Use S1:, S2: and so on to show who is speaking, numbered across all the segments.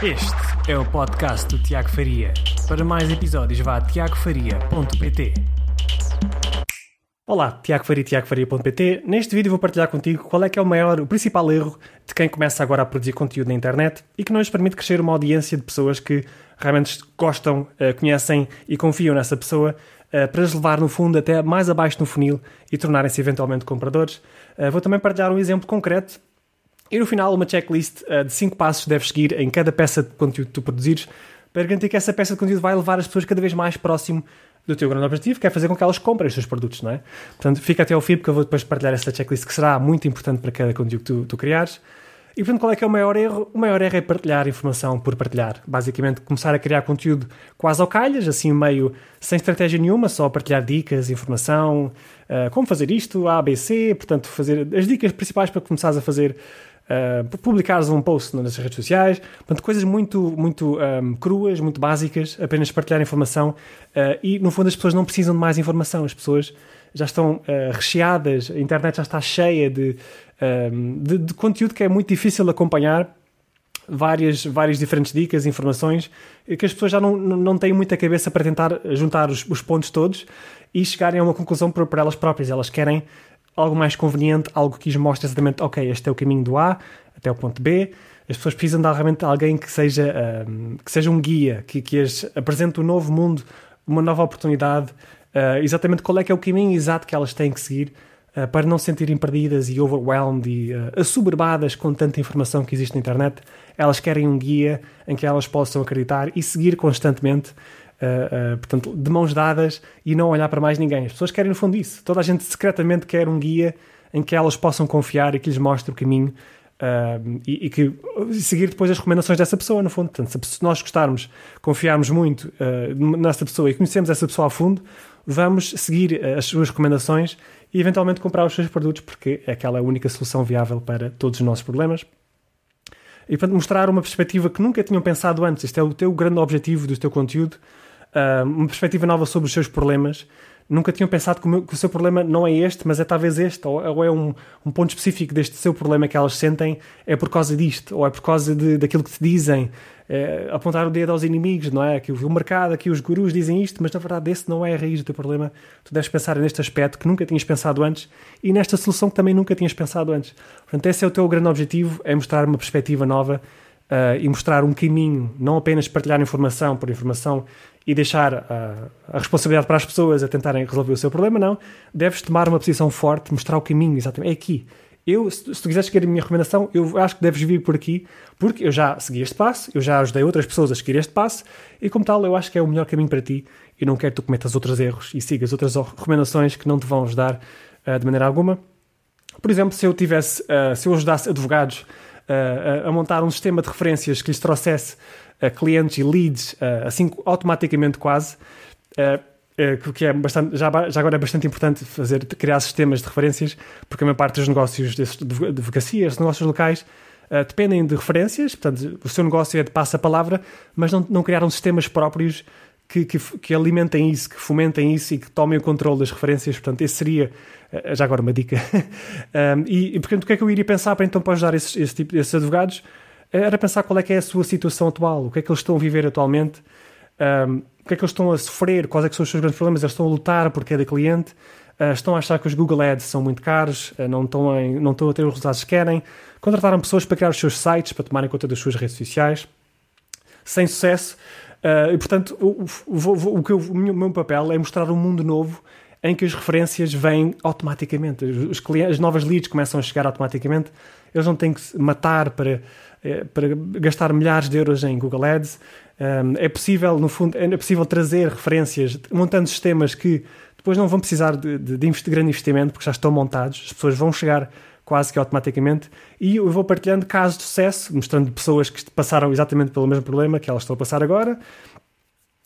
S1: Este é o podcast do Tiago Faria. Para mais episódios, vá a tiagofaria.pt. Olá, Tiago Faria, tiagofaria.pt. Neste vídeo vou partilhar contigo qual é que é o maior, o principal erro de quem começa agora a produzir conteúdo na internet e que não lhes permite crescer uma audiência de pessoas que realmente gostam, eh, conhecem e confiam nessa pessoa eh, para as levar, no fundo, até mais abaixo no funil e tornarem-se eventualmente compradores. Eh, vou também partilhar um exemplo concreto e no final, uma checklist uh, de 5 passos deves seguir em cada peça de conteúdo que tu produzires para garantir que essa peça de conteúdo vai levar as pessoas cada vez mais próximo do teu grande objetivo, que é fazer com que elas comprem os teus produtos, não é? Portanto, fica até ao fim, porque eu vou depois partilhar essa checklist que será muito importante para cada conteúdo que tu, tu criares. E portanto, qual é que é o maior erro? O maior erro é partilhar informação por partilhar. Basicamente, começar a criar conteúdo quase ao calhas, assim meio sem estratégia nenhuma, só partilhar dicas, informação, uh, como fazer isto, A, B, C, portanto, fazer as dicas principais para começares a fazer uh, publicares um post nas redes sociais, portanto, coisas muito, muito um, cruas, muito básicas, apenas partilhar informação uh, e, no fundo, as pessoas não precisam de mais informação, as pessoas já estão uh, recheadas, a internet já está cheia de, um, de, de, conteúdo que é muito difícil acompanhar, várias, várias diferentes dicas, informações, que as pessoas já não, não têm muita cabeça para tentar juntar os, os pontos todos e chegarem a uma conclusão por, por elas próprias. Elas querem algo mais conveniente, algo que lhes mostre exatamente, ok, este é o caminho do A até o ponto B. As pessoas precisam de realmente alguém que seja, um, que seja um guia, que, que as apresente um novo mundo, uma nova oportunidade, uh, exatamente qual é que é o caminho exato que elas têm que seguir uh, para não se sentirem perdidas e overwhelmed e uh, assoberbadas com tanta informação que existe na internet. Elas querem um guia em que elas possam acreditar e seguir constantemente Uh, portanto, de mãos dadas e não olhar para mais ninguém. As pessoas querem, no fundo, isso. Toda a gente secretamente quer um guia em que elas possam confiar e que lhes mostre o caminho uh, e, e, que seguir depois as recomendações dessa pessoa, no fundo. Portanto, se nós gostarmos, confiarmos muito nessa pessoa e conhecemos essa pessoa a fundo, vamos seguir as suas recomendações e eventualmente comprar os seus produtos, porque é aquela única solução viável para todos os nossos problemas e portanto mostrar uma perspectiva que nunca tinham pensado antes. Este é o teu grande objetivo do teu conteúdo uh, uma perspectiva nova sobre os seus problemas. Nunca tinham pensado que o, meu, que o seu problema não é este, mas é talvez este, ou, ou é um, um, ponto específico deste seu problema que elas sentem, é por causa disto, ou é por causa de, daquilo que te dizem. É, apontar o dedo aos inimigos, não é? Que o mercado, aqui os gurus dizem isto, mas na verdade esse não é a raiz do teu problema. Tu deves pensar neste aspecto que nunca tinhas pensado antes e nesta solução que também nunca tinhas pensado antes. Portanto, esse é o teu grande objetivo, é mostrar uma perspectiva nova uh, e mostrar um caminho, não apenas partilhar informação por informação e deixar uh, a responsabilidade para as pessoas a tentarem resolver o seu problema, não. Deves tomar uma posição forte, mostrar o caminho, exatamente. É aqui. Eu, se, tu quiseres seguir a minha recomendação, eu acho que deves vir por aqui, porque eu já segui este passo, eu já ajudei outras pessoas a seguir este passo, e como tal, eu acho que é o melhor caminho para ti, e não quero que tu cometas outros erros e sigas outras recomendações que não te vão ajudar uh, de maneira alguma. Por exemplo, se eu tivesse, uh, se eu ajudasse advogados uh, a montar um sistema de referências que lhes trouxesse uh, clientes e leads, uh, assim automaticamente quase, que é bastante, já, já, agora é bastante importante fazer, criar sistemas de referências, porque a maior parte dos negócios de advocacia, os negócios locais, dependem de referências, portanto, o seu negócio é de passa-palavra, mas não, não criaram sistemas próprios que, que, que, alimentem isso, que fomentem isso e que tomem o controle das referências. Portanto, esse seria eh, já agora uma dica. um, e, e, portanto, o que é que eu iria pensar para então para ajudar esses, esse tipo, esses advogados? Era pensar qual é que é a sua situação atual, o que é que eles estão a viver atualmente, um, o que é que eles estão a sofrer, quais é são os seus grandes problemas, eles estão a lutar por cada cliente, uh, estão a achar que os Google Ads são muito caros, uh, não, estão a, não estão a ter os resultados que querem, contrataram pessoas para criar os seus sites, para tomarem conta das suas redes sociais, sem sucesso, uh, e portanto o, o, o, o, que eu, o meu papel é mostrar um mundo novo em que as referências vêm automaticamente. Os clientes, as novas leads começam a chegar automaticamente. Eles não têm que se matar para, eh, para gastar milhares de euros em Google Ads. É possível, no fundo, é possível trazer referências montando sistemas que depois não vão precisar de, de, de grande investimento porque já estão montados. As pessoas vão chegar quase que automaticamente. E eu vou partilhando casos de sucesso, mostrando pessoas que passaram exatamente pelo mesmo problema que elas estão a passar agora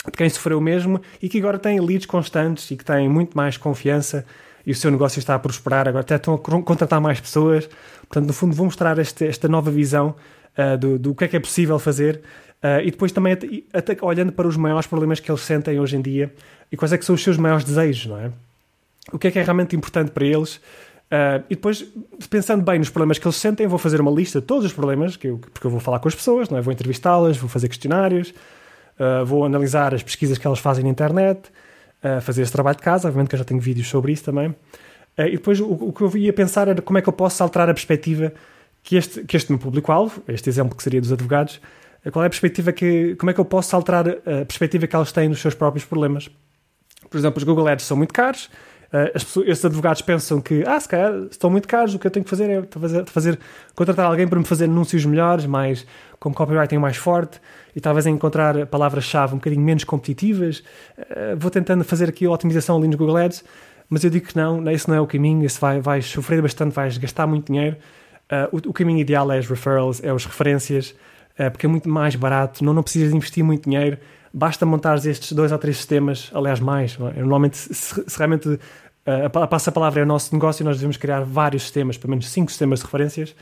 S1: de quem sofreu mesmo e que agora têm leads constantes e que têm muito mais confiança e o seu negócio está a prosperar, agora até estão a contratar mais pessoas. Portanto, no fundo, vou mostrar este, esta nova visão uh, do, do que é que é possível fazer uh, e depois também até, olhando para os maiores problemas que eles sentem hoje em dia e quais é que são os seus maiores desejos, não é? O que é que é realmente importante para eles Uh, e depois, pensando bem nos problemas que eles sentem, vou fazer uma lista de todos os problemas, que eu, porque eu vou falar com as pessoas, não é? vou entrevistá-las, vou fazer questionários, uh, vou analisar as pesquisas que elas fazem na internet, uh, fazer esse trabalho de casa, obviamente que eu já tenho vídeos sobre isso também. e depois o, o, que eu ia pensar era como é que eu posso alterar a perspectiva que este, que este meu público-alvo, este exemplo que seria dos advogados, qual é a perspectiva que, como é que eu posso alterar a perspectiva que elas têm nos seus próprios problemas. Por exemplo, os Google Ads são muito caros, Uh, pessoas, esses advogados pensam que, ah, se calhar estão muito caros, o que eu tenho que fazer é fazer, fazer, contratar alguém para me fazer anúncios melhores, mais, com copywriting mais forte, e talvez encontrar palavras-chave um bocadinho menos competitivas. Uh, vou tentando fazer aqui a otimização ali nos Google Ads, mas eu digo que não, esse não é o caminho, esse vai, vai sofrer bastante, vais gastar muito dinheiro. Uh, o, o, caminho ideal é as referrals, é as referências, porque é muito mais barato, não, não precisas investir muito dinheiro basta montar estes dois ou três sistemas, aliás, mais. É? Normalmente, se, se realmente uh, a passa-palavra é o nosso negócio, nós devemos criar vários sistemas, pelo menos cinco sistemas de referências.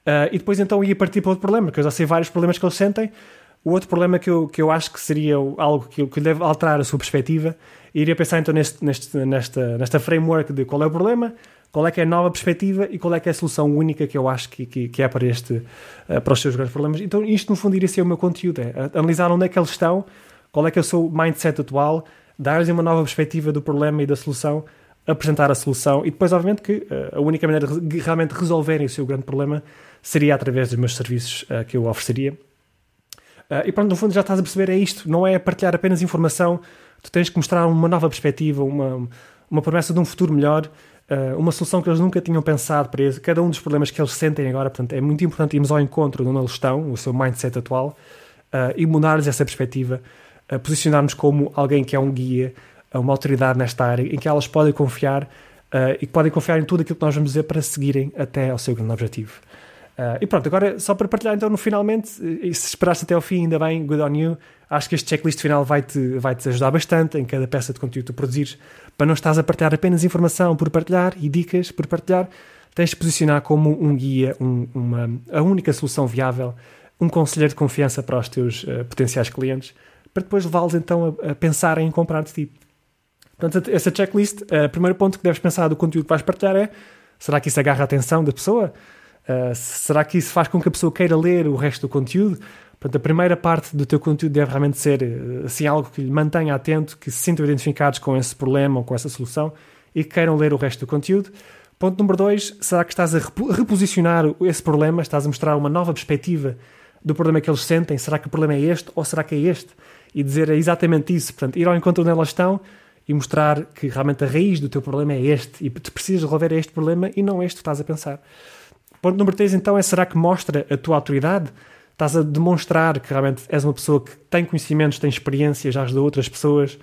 S1: Uh, e depois então ia partir para outro problema, porque eu já sei vários problemas que eles sentem. O outro problema que eu, que eu acho que seria algo que, que deve alterar a sua perspectiva, e iria pensar então neste, neste, nesta, nesta framework de qual é o problema, qual é que é a nova perspectiva e qual é que é a solução única que eu acho que, que, que é para, este, uh, para os seus grandes problemas. Então, isto no fundo iria ser o meu conteúdo: é analisar onde é que eles estão, qual é que é o seu mindset atual, dar-lhes uma nova perspectiva do problema e da solução, apresentar a solução e depois, obviamente, que uh, a única maneira de realmente resolverem o seu grande problema seria através dos meus serviços uh, que eu ofereceria. e pronto, no fundo já estás a perceber, é isto, não é partilhar apenas informação, tu tens que mostrar uma nova perspectiva, uma, uma promessa de um futuro melhor uh, uma solução que eles nunca tinham pensado para esse, cada um dos problemas que eles sentem agora. Portanto, é muito importante irmos ao encontro de onde eles estão, o seu mindset atual, uh, e mudar-lhes essa perspectiva, uh, posicionar-nos como alguém que é um guia, uma autoridade nesta área, em que elas podem confiar e que podem confiar em tudo aquilo que nós vamos dizer para seguirem até ao seu grande objetivo. Uh, e pronto, agora só para partilhar então no finalmente, e se esperaste até ao fim, ainda bem, good on you. Acho que este checklist final vai-te vai -te ajudar bastante em cada peça de conteúdo que tu produzires, para não estás a partilhar apenas informação por partilhar e dicas por partilhar, tens de posicionar como um guia, um, uma, a única solução viável, um conselheiro de confiança para os teus uh, potenciais clientes, para depois levá-los então a, a pensar em comprar de ti. Portanto, essa checklist, o uh, primeiro ponto que deves pensar do conteúdo que vais partilhar é: será que isso agarra a atenção da pessoa? Uh, será que isso faz com que a pessoa queira ler o resto do conteúdo? Portanto, a primeira parte do teu conteúdo deve realmente ser eh, assim, algo que lhe mantenha atento, que se sintam identificados com esse problema ou com essa solução e que queiram ler o resto do conteúdo. Ponto número dois, será que estás a reposicionar esse problema? Estás a mostrar uma nova perspectiva do problema que eles sentem? Será que o problema é este ou será que é este? E dizer exatamente isso. Portanto, ir ao encontro onde elas estão e mostrar que realmente a raiz do teu problema é este e tu precisas resolver este problema e não este que estás a pensar. Ponto número 3, então, é será que mostra a tua autoridade? Estás a demonstrar que realmente és uma pessoa que tem conhecimentos, tem experiência, já ajudou outras pessoas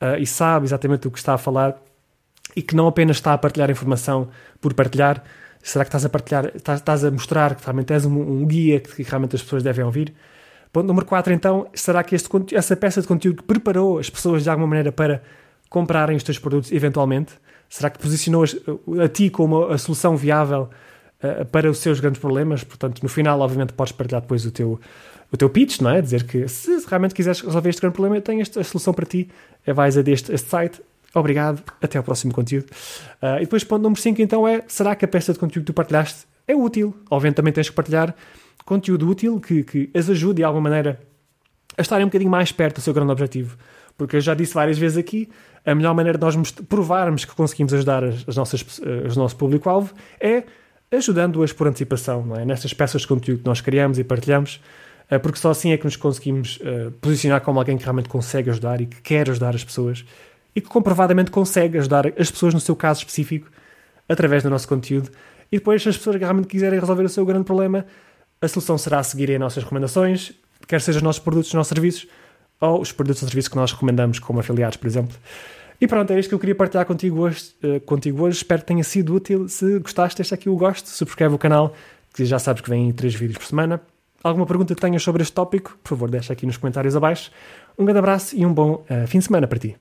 S1: uh, e sabe exatamente o que está a falar e que não apenas está a partilhar informação por partilhar. Será que estás a partilhar, estás, estás a mostrar que realmente és um, um guia que, que, realmente as pessoas devem ouvir? Ponto número 4, então, será que este, essa peça de conteúdo preparou as pessoas de alguma maneira para comprarem os teus produtos eventualmente? Será que posicionou a, ti como a solução viável uh, para os seus grandes problemas. Portanto, no final, obviamente, podes partilhar depois o teu, o teu pitch, não é? Dizer que se realmente quiseres resolver este grande problema, eu tenho esta, a solução para ti. É, vais a deste este site. Obrigado, até ao próximo conteúdo. Uh, e depois, ponto número 5, então, é: será que a peça de conteúdo que tu partilhaste é útil? Obviamente, também tens que partilhar conteúdo útil que, que as ajude de alguma maneira a estarem um bocadinho mais perto do seu grande objetivo. Porque eu já disse várias vezes aqui, a melhor maneira de nós provarmos que conseguimos ajudar as, as nossas, as nosso público-alvo é ajudando-as por antecipação, não é? Nestas peças de conteúdo que nós criamos e partilhamos, eh, porque só assim é que nos conseguimos eh, posicionar como alguém que realmente consegue ajudar e que quer ajudar as pessoas e que comprovadamente consegue ajudar as pessoas no seu caso específico através do nosso conteúdo. E depois, se as pessoas realmente quiserem resolver o seu grande problema, a solução será seguirem as nossas recomendações, quer sejam os nossos produtos, os nossos serviços ou os produtos ou serviços que nós recomendamos como afiliados, por exemplo. E pronto, é isto que eu queria partilhar contigo hoje. Uh, contigo hoje. Espero que tenha sido útil. Se gostaste, deixa aqui o gosto, subscreve o canal, que já sabes que vem três vídeos por semana. Alguma pergunta que tenhas sobre este tópico, por favor, deixa aqui nos comentários abaixo. Um grande abraço e um bom uh, fim de semana para ti.